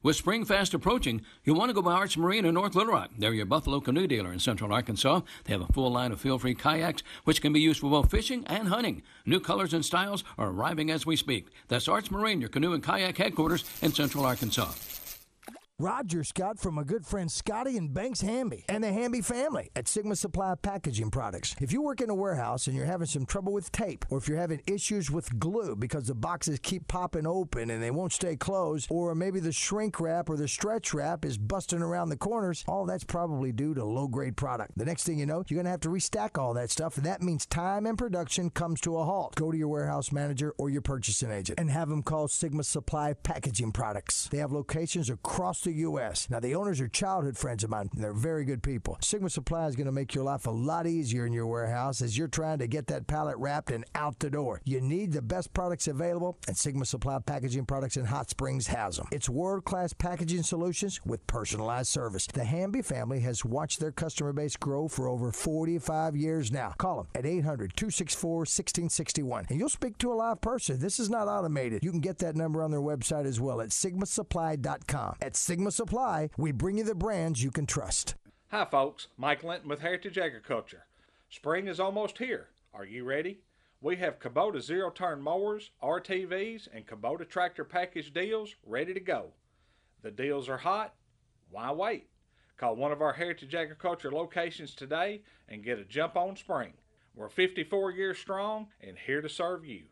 With Spring fast approaching, you'll want to go by Arch Marine in North Little Rock. They're your Buffalo canoe dealer in central Arkansas. They have a full line of Feelfree kayaks, which can be used for both fishing and hunting. New colors and styles are arriving as we speak. That's Arch Marine, your canoe and kayak headquarters in central Arkansas. Roger Scott from a good friend Scotty and Banks Hamby and the Hamby family at Sigma Supply Packaging Products. If you work in a warehouse and you're having some trouble with tape, or if you're having issues with glue because the boxes keep popping open and they won't stay closed, or maybe the shrink wrap or the stretch wrap is busting around the corners, all that's probably due to low grade product. The next thing you know, you're going to have to restack all that stuff, and that means time and production comes to a halt. Go to your warehouse manager or your purchasing agent and have them call Sigma Supply Packaging Products. They have locations across the U.S. Now, the owners are childhood friends of mine. They're very good people. Sigma Supply is going to make your life a lot easier in your warehouse as you're trying to get that pallet wrapped and out the door. You need the best products available, and Sigma Supply Packaging Products in Hot Springs has them. It's world class packaging solutions with personalized service. The Hamby family has watched their customer base grow for over 45 years now. Call them at 800 264 1661 and you'll speak to a live person. This is not automated. You can get that number on their website as well at sigmasupply.com. At Sigma Supply, we bring you the brands you can trust. Hi, folks. Mike Linton with Heritage Agriculture. Spring is almost here. Are you ready? We have Kubota zero turn mowers, RTVs, and Kubota tractor package deals ready to go. The deals are hot. Why wait? Call one of our Heritage Agriculture locations today and get a jump on spring. We're 54 years strong and here to serve you.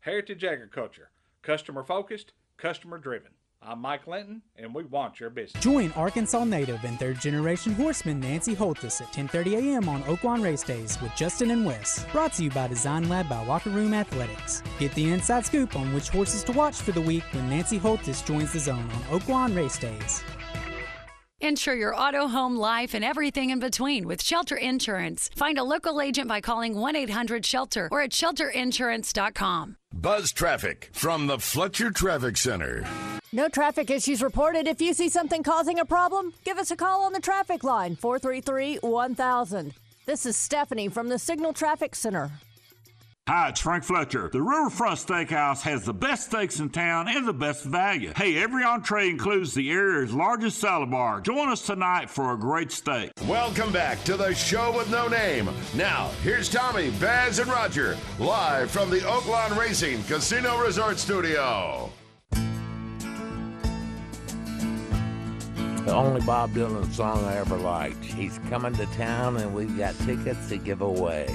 Heritage Agriculture, customer focused, customer driven. I'm Mike Linton, and we want your business. Join Arkansas native and third generation horseman Nancy Holthus at 10:30 a.m. on Oaklawn Race Days with Justin and Wes. Brought to you by Design Lab by Locker Room Athletics. Get the inside scoop on which horses to watch for the week when Nancy Holthus joins the zone on Oaklawn Race Days. Insure your auto, home, life, and everything in between with Shelter Insurance. Find a local agent by calling 1 800 Shelter or at shelterinsurance.com. Buzz traffic from the Fletcher Traffic Center. No traffic issues reported. If you see something causing a problem, give us a call on the traffic line 433 1000. This is Stephanie from the Signal Traffic Center. Hi, it's Frank Fletcher. The Riverfront Steakhouse has the best steaks in town and the best value. Hey, every entree includes the area's largest salad bar. Join us tonight for a great steak. Welcome back to the show with no name. Now, here's Tommy, Baz, and Roger, live from the Oaklawn Racing Casino Resort Studio. The only Bob Dylan song I ever liked. He's coming to town and we've got tickets to give away.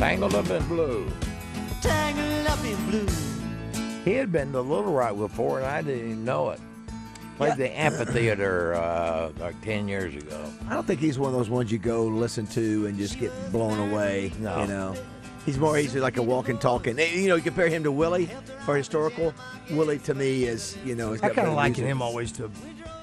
Tangled Up in Blue. Tangled up in blue. He had been to Little Rock before and I didn't even know it. Played the amphitheater uh, like 10 years ago. I don't think he's one of those ones you go listen to and just get blown away. No. You know, he's more easy like a walking, talking. You know, you compare him to Willie for historical. Willie to me is, you know, he's I got kind of liken him always to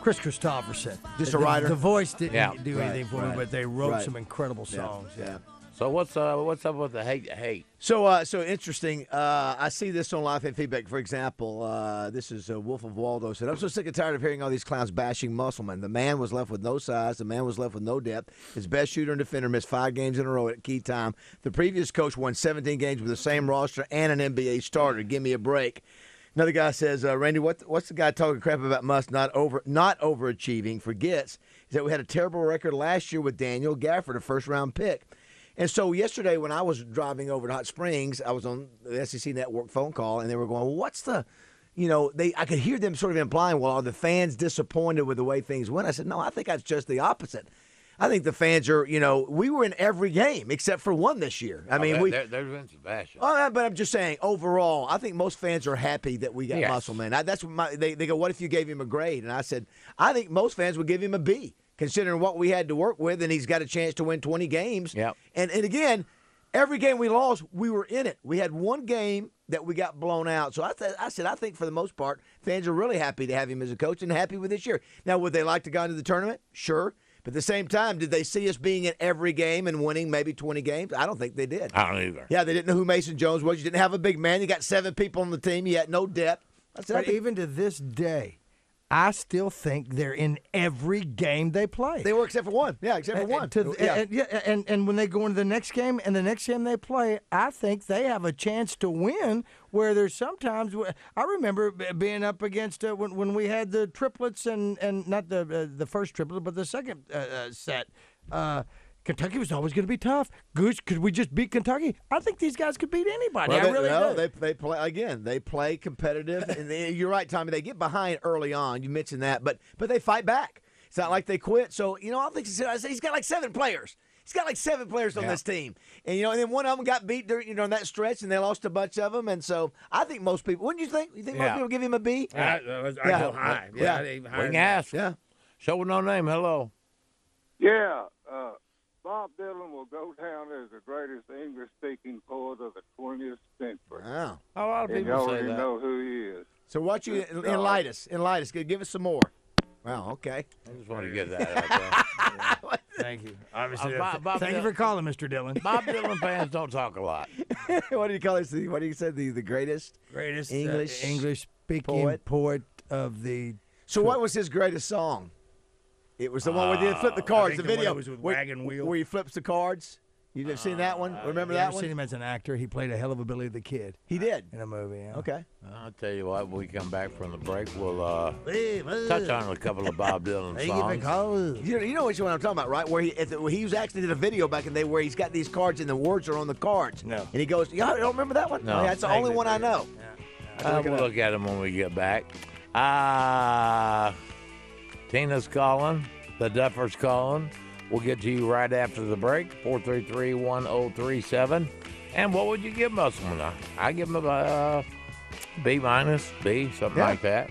Kris Kristofferson. Just The- a writer? The, voice didn't Yeah. do Right, anything for me, but they wrote Right. some incredible Yeah, songs. yeah. So what's uh, what's up with the hate hate? So, uh, so interesting. Uh, I see this on live fan feedback. For example, uh, this is uh, Wolf of Waldo said, "I'm so sick and tired of hearing all these clowns bashing Musselman. The man was left with no size. The man was left with no depth. His best shooter and defender missed five games in a row at key time. The previous coach won 17 games with the same roster and an NBA starter. Give me a break." Another guy says, uh, "Randy, what, what's the guy talking crap about Muss not over not overachieving? Forgets is that we had a terrible record last year with Daniel Gafford, a first round pick." And so yesterday, when I was driving over to Hot Springs, I was on the SEC Network phone call, and they were going, well, "What's the, you know?" They I could hear them sort of implying, "Well, are the fans disappointed with the way things went?" I said, "No, I think that's just the opposite. I think the fans are, you know, we were in every game except for one this year. I oh, mean, Oh, we." there, there's been some bashing. Oh, but I'm just saying. Overall, I think most fans are happy that we got Yes. Musselman. I, that's what my they, they go. What if you gave him a grade? And I said, I think most fans would give him a B considering what we had to work with, and he's got a chance to win 20 games. Yep. And and again, every game we lost, we were in it. We had one game that we got blown out. So I, th- I said, I think for the most part, fans are really happy to have him as a coach and happy with this year. Now, would they like to go into the tournament? Sure. But at the same time, did they see us being in every game and winning maybe 20 games? I don't think they did. I don't either. Yeah, they didn't know who Mason Jones was. You didn't have a big man. You got seven people on the team. You had no depth. I said, I But think- even to this day, I still think they're in every game they play. They were except for one. Yeah, except for And- one. to- Yeah. and, yeah, and and when they go into the next game and the next game they play, I think they have a chance to win. Where there's sometimes I remember being up against uh, when when we had the triplets and and not the uh, the first triplet but the second uh, uh, set. Kentucky was always going to be tough. Goose, could we just beat Kentucky? I think these guys could beat anybody. Well, I really no, do. they they play again. They play competitive, and they, you're right, Tommy. They get behind early on. You mentioned that, but but they fight back. It's not like they quit. So you know, I think he's got like seven players. He's got like seven players on Yeah. this team, and you know, and then one of them got beat during you know that stretch, and they lost a bunch of them. And so I think most people. Wouldn't you think? You think most Yeah. people give him a B? I- I- I go high. Yeah, yeah. We can ask. Yeah. Show with no name. Hello. Yeah, uh, Bob Dylan will go down as the greatest English-speaking poet of the 20th century. Wow. A lot of and people you say already that. know who he is. So what you Good enlighten us? Enlighten us. Give us some more. Wow. Okay. I just want to get that out there. Thank you. Obviously, Uh, Bob- Bob thank you Dylan- for calling, Mr. Dylan. Bob Dylan fans don't talk a lot. what do you call it? What do you say? The the greatest greatest English English speaking poet? poet. of the. So what was his greatest song? It was the one where they flip the I cards. think The the video that was with where, Wagon Wheel. where he flips the cards. You've never seen that one? Remember you that one? seen him as an actor? He played a hell of a Billy the Kid. He did in a movie. Yeah. Okay. I'll tell you what. When we come back from the break, we'll uh, Hey, hey. touch on a couple of Bob Dylan songs. You know, you know which one I'm talking about, right? Where he, if it, he was actually did a video back in the day where he's got these cards and the words are on the cards. No. And he goes, "Y'all don't remember that one? No. that's the only one I know." Uh, we'll look at them when we get back. Uh, Tina's calling. The Duffers calling. We'll get to you right after the break. 433 1037. And what would you give us one? I give him a uh, B minus, B, something Yeah. like that.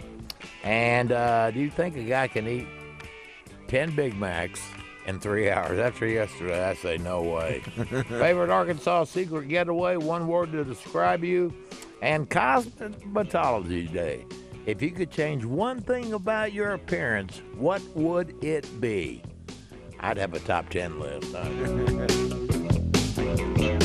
And uh, do you think a guy can eat 10 Big Macs in three hours? After yesterday, I say no way. Favorite Arkansas secret getaway, one word to describe you, and Cosmetology Day. If you could change one thing about your appearance, what would it be? I'd have a top 10 list.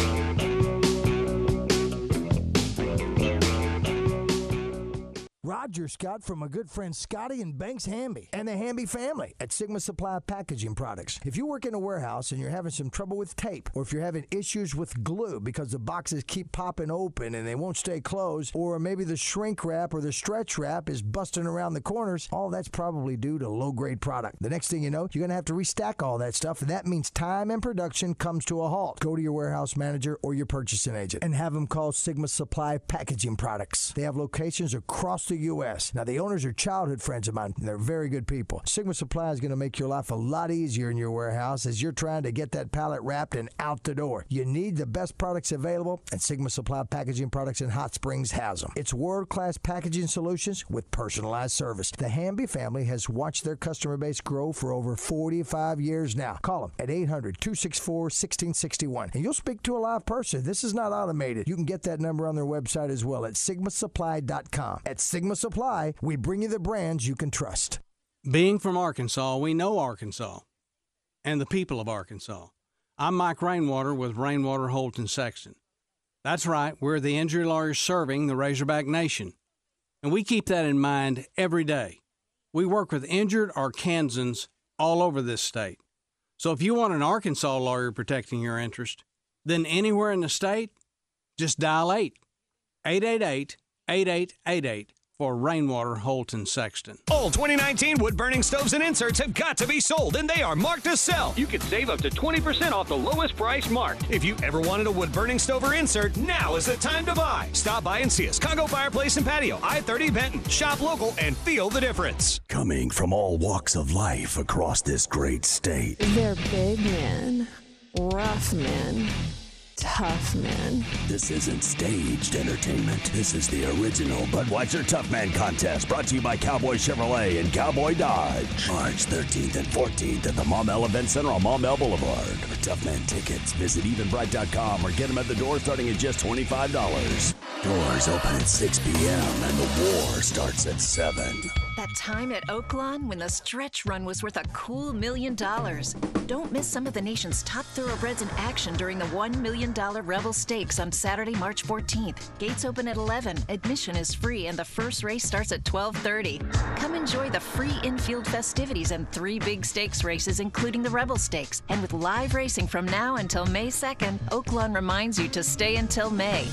Roger Scott from a good friend Scotty and Banks Hamby and the Hamby family at Sigma Supply Packaging Products. If you work in a warehouse and you're having some trouble with tape, or if you're having issues with glue because the boxes keep popping open and they won't stay closed, or maybe the shrink wrap or the stretch wrap is busting around the corners, all that's probably due to low grade product. The next thing you know, you're going to have to restack all that stuff, and that means time and production comes to a halt. Go to your warehouse manager or your purchasing agent and have them call Sigma Supply Packaging Products. They have locations across the U.S. Now, the owners are childhood friends of mine. and They're very good people. Sigma Supply is going to make your life a lot easier in your warehouse as you're trying to get that pallet wrapped and out the door. You need the best products available, and Sigma Supply Packaging Products in Hot Springs has them. It's world class packaging solutions with personalized service. The Hamby family has watched their customer base grow for over 45 years now. Call them at 800 264 1661 and you'll speak to a live person. This is not automated. You can get that number on their website as well at sigmasupply.com. At Sigma Supply, we bring you the brands you can trust. Being from Arkansas, we know Arkansas and the people of Arkansas. I'm Mike Rainwater with Rainwater Holt and Sexton. That's right, we're the injury lawyers serving the Razorback Nation. And we keep that in mind every day. We work with injured Arkansans all over this state. So if you want an Arkansas lawyer protecting your interest, then anywhere in the state, just dial 8 888 8888 for Rainwater Holt and Sexton. All 2019 wood burning stoves and inserts have got to be sold, and they are marked to sell. You could save up to 20% off the lowest price marked. If you ever wanted a wood burning stove or insert, now is the time to buy. Stop by and see us. Congo Fireplace and Patio, I 30 Benton. Shop local and feel the difference. Coming from all walks of life across this great state. They're big men, rough men, tough man. This isn't staged entertainment. This is the original Budweiser Tough Man Contest brought to you by Cowboy Chevrolet and Cowboy Dodge. March 13th and 14th at the Maumelle Event Center on Maumelle Boulevard. For Tough Man tickets, visit eventbrite.com or get them at the door starting at just $25. Doors open at 6 p.m. and the war starts at 7. That time at Oaklawn when the stretch run was worth a cool million dollars. Don't miss some of the nation's top thoroughbreds in action during the $1 million Rebel Stakes on Saturday, March 14th. Gates open at 11, admission is free, and the first race starts at 12:30. Come enjoy the free infield festivities and three big stakes races, including the Rebel Stakes. And with live racing from now until May 2nd, Oaklawn reminds you to stay until May.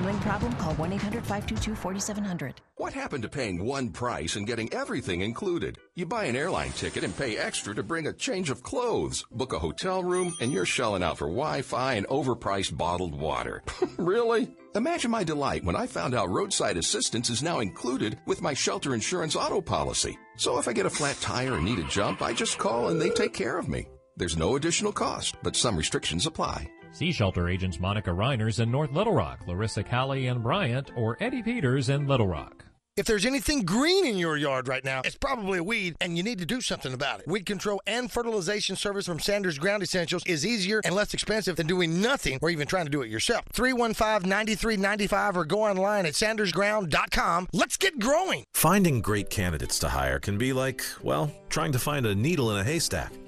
Problem? Call 1 800 522 4700. What happened to paying one price and getting everything included? You buy an airline ticket and pay extra to bring a change of clothes, book a hotel room, and you're shelling out for Wi Fi and overpriced bottled water. really? Imagine my delight when I found out roadside assistance is now included with my shelter insurance auto policy. So if I get a flat tire and need a jump, I just call and they take care of me. There's no additional cost, but some restrictions apply. See shelter agents Monica Reiners in North Little Rock, Larissa Callie in Bryant, or Eddie Peters in Little Rock. If there's anything green in your yard right now, it's probably a weed, and you need to do something about it. Weed control and fertilization service from Sanders Ground Essentials is easier and less expensive than doing nothing or even trying to do it yourself. 315-9395 or go online at sandersground.com. Let's get growing. Finding great candidates to hire can be like, well, trying to find a needle in a haystack,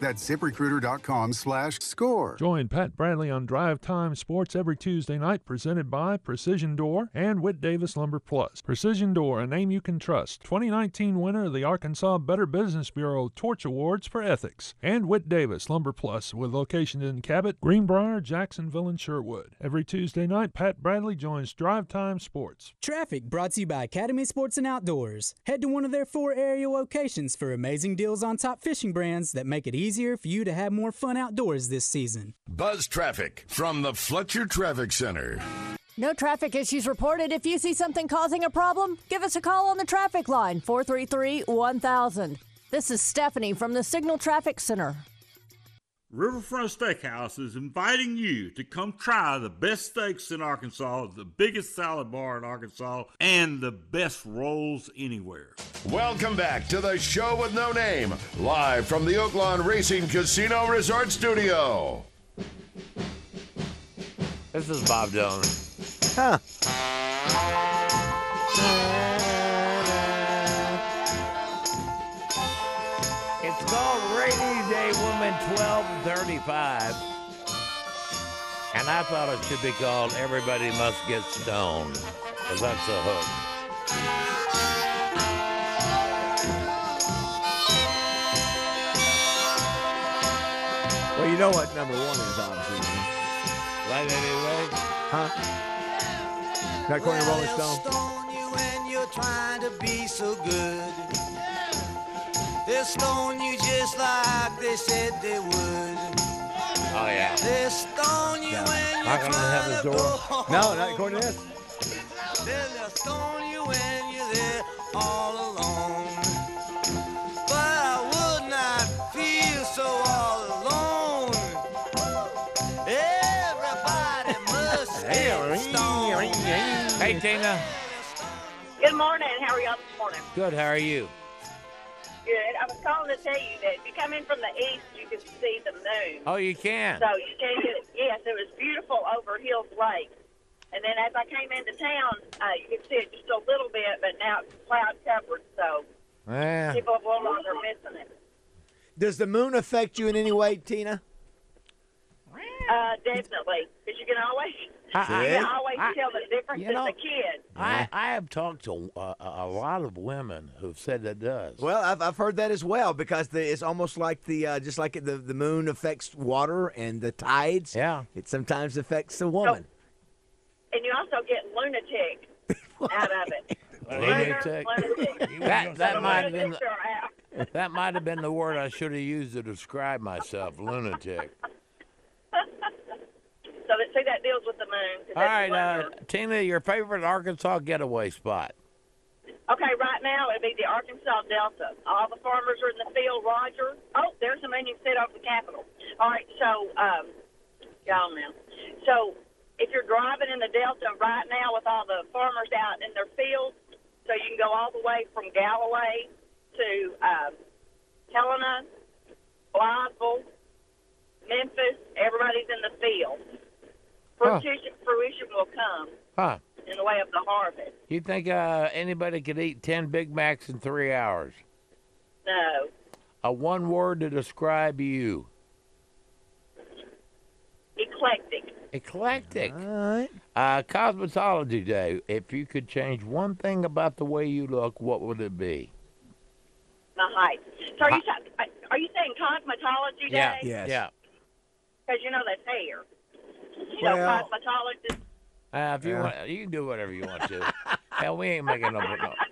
That's ziprecruiter.com slash score. Join Pat Bradley on Drive Time Sports every Tuesday night, presented by Precision Door and Whit Davis Lumber Plus. Precision Door, a name you can trust. 2019 winner of the Arkansas Better Business Bureau Torch Awards for Ethics. And Whit Davis Lumber Plus, with locations in Cabot, Greenbrier, Jacksonville, and Sherwood. Every Tuesday night, Pat Bradley joins Drive Time Sports. Traffic brought to you by Academy Sports and Outdoors. Head to one of their four area locations for amazing deals on top fishing brands that make it easier for you to have more fun outdoors this season. Buzz traffic from the Fletcher Traffic Center. No traffic issues reported. If you see something causing a problem, give us a call on the traffic line 433 1000. This is Stephanie from the Signal Traffic Center. Riverfront Steakhouse is inviting you to come try the best steaks in Arkansas, the biggest salad bar in Arkansas, and the best rolls anywhere. Welcome back to the show with no name, live from the Oaklawn Racing Casino Resort Studio. This is Bob Dylan. Huh. 1235. And I thought it should be called Everybody Must Get Stoned. Because that's the hook. Well, you know what number one is, obviously. Right anyway? Huh? Not according to Rolling Stone? stone you when you're trying to be so good. They'll stone you just like they said they would. Oh, yeah. They'll stone you when Not you're gonna have his trying to door. go No, not according to this. They'll stone you when you're there all alone. But I would not feel so all alone. Everybody must get stoned. Hey, Tina. Good morning. How are y'all this morning? Good. How are you? Good. I was calling to tell you that if you come in from the east, you can see the moon. Oh, you can. So you can get yes, it was beautiful over Hills Lake. And then as I came into town, uh, you can see it just a little bit, but now it's cloud covered, so Yeah. people no longer missing it. Does the moon affect you in any way, Tina? Uh, definitely, because you can always I- you I- always I- tell the difference you as know, a kid. I, I have talked to uh, a a lot of women who've said that does. Well, I've, I've heard that as well because the, it's almost like the uh, just like the the moon affects water and the tides. Yeah, it sometimes affects the woman. And you also get lunatic out of it. Lunatic. Lunatic. That that might have been the, that might have been the word I should have used to describe myself. Lunatic. So that see that deals with the moon. All right, uh, Tina, your favorite Arkansas getaway spot? Okay, right now it'd be the Arkansas Delta. All the farmers are in the field, Roger. Oh, there's a man you can sit off the Capitol. All right, so, um, y'all now. So, if you're driving in the Delta right now with all the farmers out in their fields, so you can go all the way from Galloway to um, Helena, Blytheville, Memphis, everybody's in the field. Huh. Fruition, fruition will come Huh? in the way of the harvest. You think uh, anybody could eat ten Big Macs in three hours? No. A one word to describe you. Eclectic. Eclectic. All right. Uh, Cosmetology Day. If you could change one thing about the way you look, what would it be? My height. So are you, are you saying cosmetology day? Yeah. Yeah. Because you know that's hair. You know, Well- cosmetologist. Uh, if you Yeah. want, you can do whatever you want to. Hell, we ain't making no. no.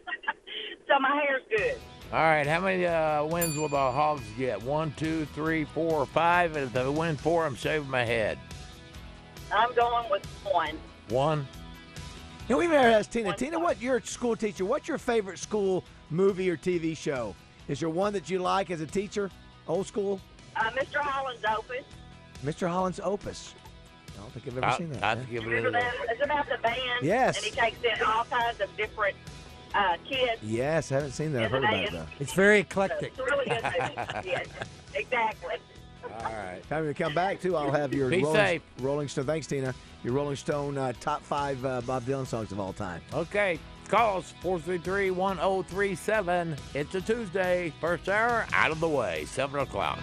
So my hair's good. All right, how many uh, wins will the Hogs get? One, two, three, four, five. And if they win four, I'm shaving my head. I'm going with one. One. You know, we never asked Tina. Tina, what you're a school teacher? What's your favorite school movie or TV show? Is there one that you like as a teacher? Old school? Uh, Mr. Holland's Opus. Mr. Holland's Opus. I don't think I've ever I- seen that. I think it Remember that? It's about the band. Yes. And he takes in all kinds of different uh, kids. Yes, I haven't seen that. I've heard about it though. It's very eclectic. It's a really good movie. yes, exactly. All right. Time to come back too. I'll have your Be Rolling, safe. Rolling Stone. Thanks, Tina. Your Rolling Stone uh, top five uh, Bob Dylan songs of all time. Okay. Calls us 433 1037. It's a Tuesday. First hour out of the way. 7 o'clock.